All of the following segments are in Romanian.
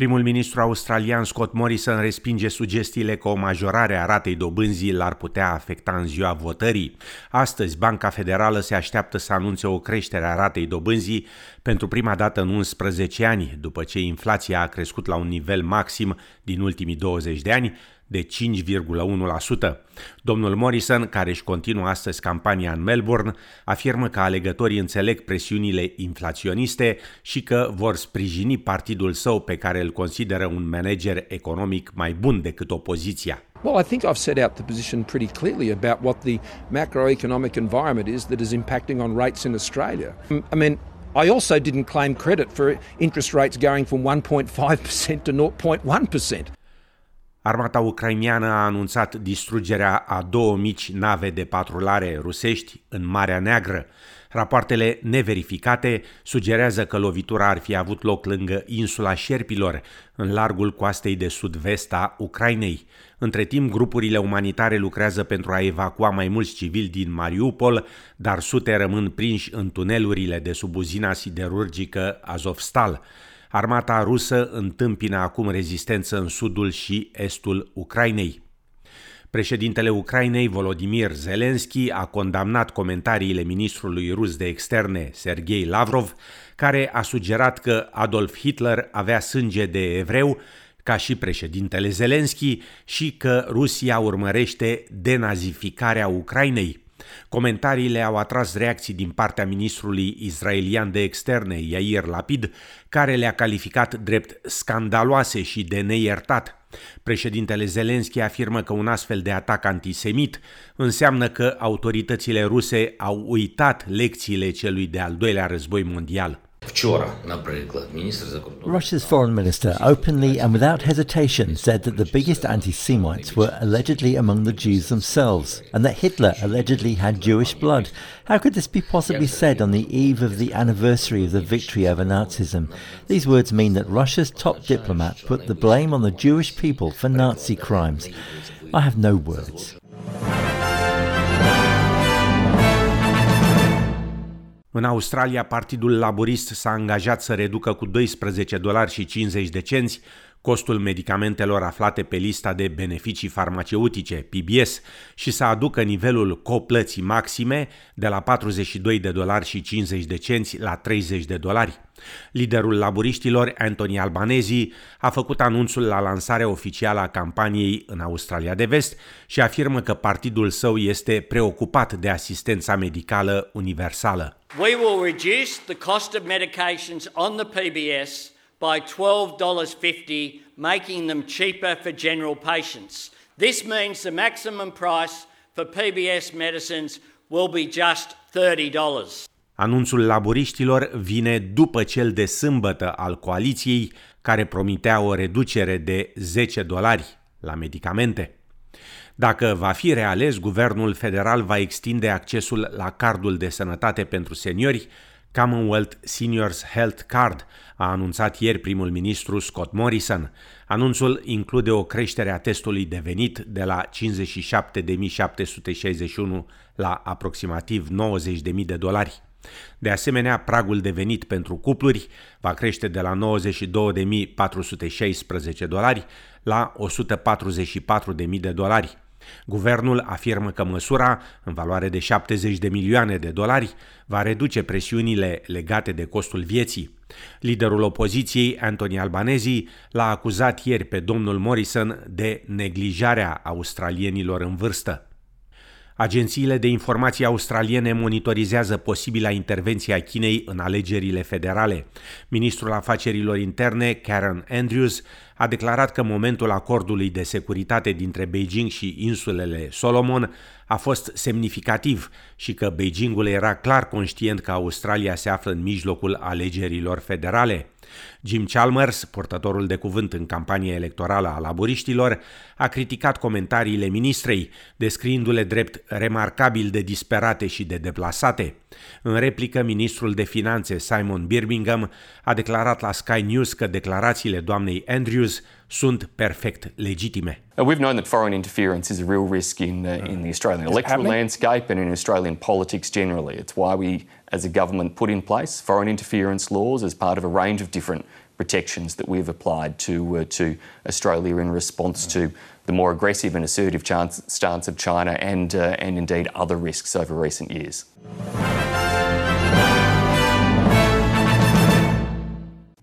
Primul ministru australian Scott Morrison respinge sugestiile că o majorare a ratei dobânzii l-ar putea afecta în ziua votării. Astăzi, Banca Federală se așteaptă să anunțe o creștere a ratei dobânzii pentru prima dată în 11 ani, după ce inflația a crescut la un nivel maxim din ultimii 20 de ani, de 5,1%. Domnul Morrison, care își continuă astăzi campania în Melbourne, afirmă că alegătorii înțeleg presiunile inflaționiste și că vor sprijini partidul său pe care îl consideră un manager economic mai bun decât opoziția. Well, I think I've set out the position pretty clearly about what the macroeconomic environment is that is impacting on rates in Australia. I mean, I also didn't claim credit for interest rates going from 1.5% to 0.1%. Armata ucrainiană a anunțat distrugerea a două mici nave de patrulare rusești în Marea Neagră. Rapoartele neverificate sugerează că lovitura ar fi avut loc lângă insula Șerpilor, în largul coastei de sud-vest a Ucrainei. Între timp, grupurile umanitare lucrează pentru a evacua mai mulți civili din Mariupol, dar sute rămân prinși în tunelurile de sub uzina siderurgică Azovstal. Armata rusă întâmpină acum rezistență în sudul și estul Ucrainei. Președintele Ucrainei, Volodymyr Zelensky, a condamnat comentariile ministrului rus de externe, Sergei Lavrov, care a sugerat că Adolf Hitler avea sânge de evreu, ca și președintele Zelensky, și că Rusia urmărește denazificarea Ucrainei. Comentariile au atras reacții din partea ministrului israelian de externe, Yair Lapid, care le-a calificat drept scandaloase și de neiertat. Președintele Zelensky afirmă că un astfel de atac antisemit înseamnă că autoritățile ruse au uitat lecțiile celui de-al doilea război mondial. Russia's foreign minister openly and without hesitation said that the biggest anti Semites were allegedly among the Jews themselves, and that Hitler allegedly had Jewish blood. How could this be possibly said on the eve of the anniversary of the victory over Nazism? These words mean that Russia's top diplomat put the blame on the Jewish people for Nazi crimes. I have no words. În Australia, Partidul Laborist s-a angajat să reducă cu 12 dolari și 50 de cenți costul medicamentelor aflate pe lista de beneficii farmaceutice, PBS, și să aducă nivelul coplății maxime de la 42 de dolari și 50 de cenți la 30 de dolari. Liderul laburiștilor, Anthony Albanezi, a făcut anunțul la lansarea oficială a campaniei în Australia de Vest și afirmă că partidul său este preocupat de asistența medicală universală. We will reduce the cost of medications on the PBS by $12.50, making them cheaper for general patients. This means the maximum price for PBS medicines will be just $30. Anunțul laburiștilor vine după cel de sâmbătă al coaliției, care promitea o reducere de 10 dolari la medicamente. Dacă va fi reales, guvernul federal va extinde accesul la cardul de sănătate pentru seniori, Commonwealth Seniors Health Card, a anunțat ieri primul ministru Scott Morrison. Anunțul include o creștere a testului de venit de la 57.761 la aproximativ 90.000 de dolari. De asemenea, pragul de venit pentru cupluri va crește de la 92.416 dolari la 144.000 de dolari. Guvernul afirmă că măsura, în valoare de 70 de milioane de dolari, va reduce presiunile legate de costul vieții. Liderul opoziției, Anthony Albanezi, l-a acuzat ieri pe domnul Morrison de neglijarea australienilor în vârstă. Agențiile de informații australiene monitorizează posibila intervenție a Chinei în alegerile federale. Ministrul afacerilor interne, Karen Andrews, a declarat că momentul acordului de securitate dintre Beijing și insulele Solomon a fost semnificativ și că Beijingul era clar conștient că Australia se află în mijlocul alegerilor federale. Jim Chalmers, portătorul de cuvânt în campania electorală a laburiștilor, a criticat comentariile ministrei, descriindu-le drept remarcabil de disperate și de deplasate. În replică, ministrul de finanțe Simon Birmingham a declarat la Sky News că declarațiile doamnei Andrews sunt perfect legitime. We've known that foreign interference is a real risk in, uh, in the Australian electoral landscape and in Australian politics generally. It's why we, as a government, put in place foreign interference laws as part of a range of different protections that we've applied to, uh, to Australia in response to the more aggressive and assertive chance, stance of China and, uh, and indeed other risks over recent years.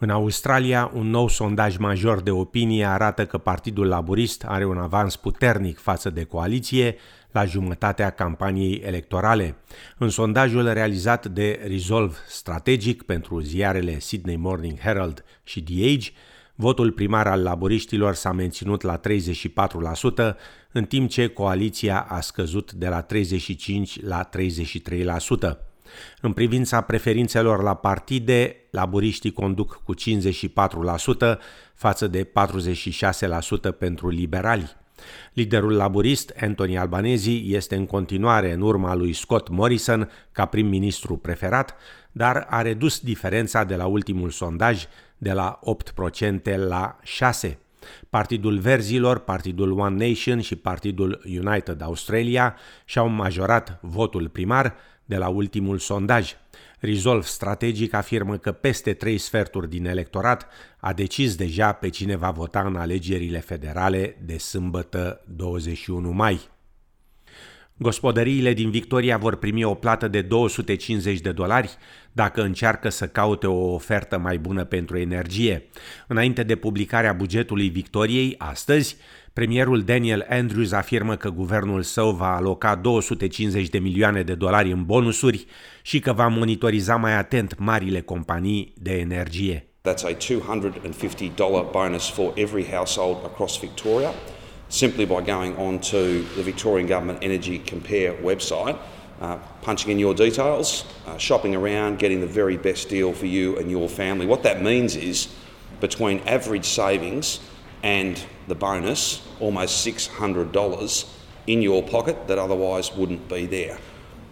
În Australia, un nou sondaj major de opinie arată că Partidul Laborist are un avans puternic față de coaliție la jumătatea campaniei electorale. În sondajul realizat de Resolve Strategic pentru ziarele Sydney Morning Herald și The Age, votul primar al laboriștilor s-a menținut la 34%, în timp ce coaliția a scăzut de la 35 la 33%. În privința preferințelor la partide, laburiștii conduc cu 54% față de 46% pentru liberali. Liderul laburist, Anthony Albanese, este în continuare în urma lui Scott Morrison ca prim-ministru preferat, dar a redus diferența de la ultimul sondaj de la 8% la 6%. Partidul Verzilor, Partidul One Nation și Partidul United Australia și-au majorat votul primar de la ultimul sondaj. Resolve Strategic afirmă că peste trei sferturi din electorat a decis deja pe cine va vota în alegerile federale de sâmbătă 21 mai. Gospodăriile din Victoria vor primi o plată de 250 de dolari dacă încearcă să caute o ofertă mai bună pentru energie. Înainte de publicarea bugetului Victoriei, astăzi, premierul Daniel Andrews afirmă că guvernul său va aloca 250 de milioane de dolari în bonusuri și că va monitoriza mai atent marile companii de energie. That's a $250 bonus for every household across Victoria. Simply by going on to the Victorian Government Energy Compare website, uh, punching in your details, uh, shopping around, getting the very best deal for you and your family. What that means is between average savings and the bonus, almost $600 in your pocket that otherwise wouldn't be there.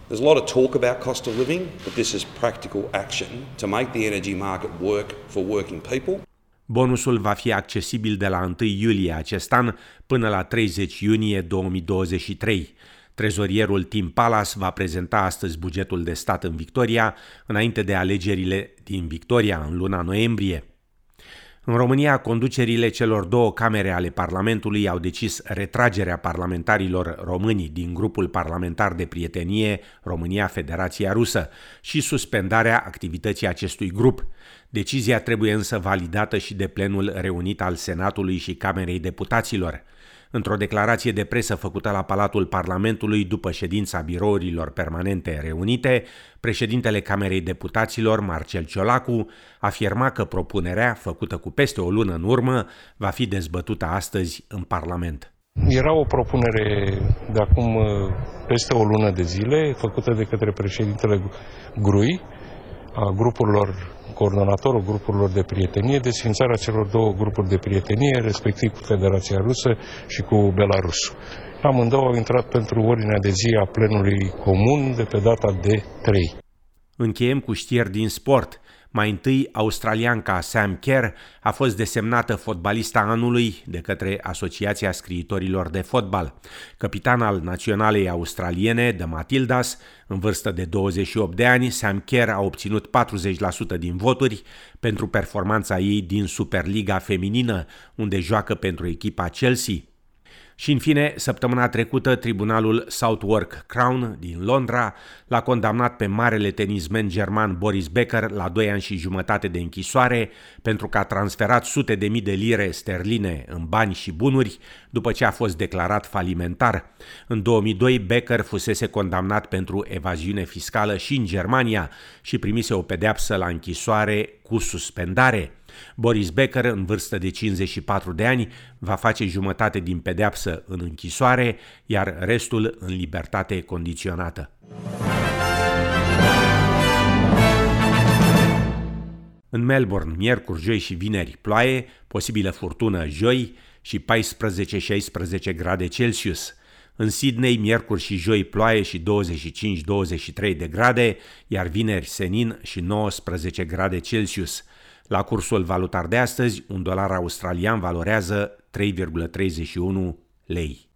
There's a lot of talk about cost of living, but this is practical action to make the energy market work for working people. Bonusul va fi accesibil de la 1 iulie acest an până la 30 iunie 2023. Trezorierul Tim Palas va prezenta astăzi bugetul de stat în Victoria, înainte de alegerile din Victoria în luna noiembrie. În România, conducerile celor două camere ale Parlamentului au decis retragerea parlamentarilor români din grupul parlamentar de prietenie România-Federația Rusă și suspendarea activității acestui grup. Decizia trebuie însă validată și de plenul reunit al Senatului și Camerei Deputaților. Într-o declarație de presă făcută la Palatul Parlamentului după ședința birourilor permanente reunite, președintele Camerei Deputaților, Marcel Ciolacu, afirma că propunerea, făcută cu peste o lună în urmă, va fi dezbătută astăzi în Parlament. Era o propunere de acum uh, peste o lună de zile, făcută de către președintele Grui, a grupurilor coordonatorul grupurilor de prietenie, desfințarea celor două grupuri de prietenie, respectiv cu Federația Rusă și cu Belarus. Amândouă au intrat pentru ordinea de zi a plenului comun de pe data de 3. Încheiem cu știri din sport. Mai întâi, australianca Sam Kerr a fost desemnată fotbalista anului de către Asociația Scriitorilor de Fotbal. Capitan al naționalei australiene, de Matildas, în vârstă de 28 de ani, Sam Kerr a obținut 40% din voturi pentru performanța ei din Superliga feminină, unde joacă pentru echipa Chelsea. Și în fine, săptămâna trecută, tribunalul Southwark Crown din Londra l-a condamnat pe marele tenismen german Boris Becker la 2 ani și jumătate de închisoare pentru că a transferat sute de mii de lire sterline în bani și bunuri după ce a fost declarat falimentar. În 2002, Becker fusese condamnat pentru evaziune fiscală și în Germania și primise o pedeapsă la închisoare cu suspendare. Boris Becker, în vârstă de 54 de ani, va face jumătate din pedeapsă în închisoare, iar restul în libertate condiționată. În Melbourne, miercuri, joi și vineri, ploaie, posibilă furtună joi și 14-16 grade Celsius. În Sydney, miercuri și joi ploaie și 25-23 de grade, iar vineri senin și 19 grade Celsius. La cursul valutar de astăzi, un dolar australian valorează 3,31 lei.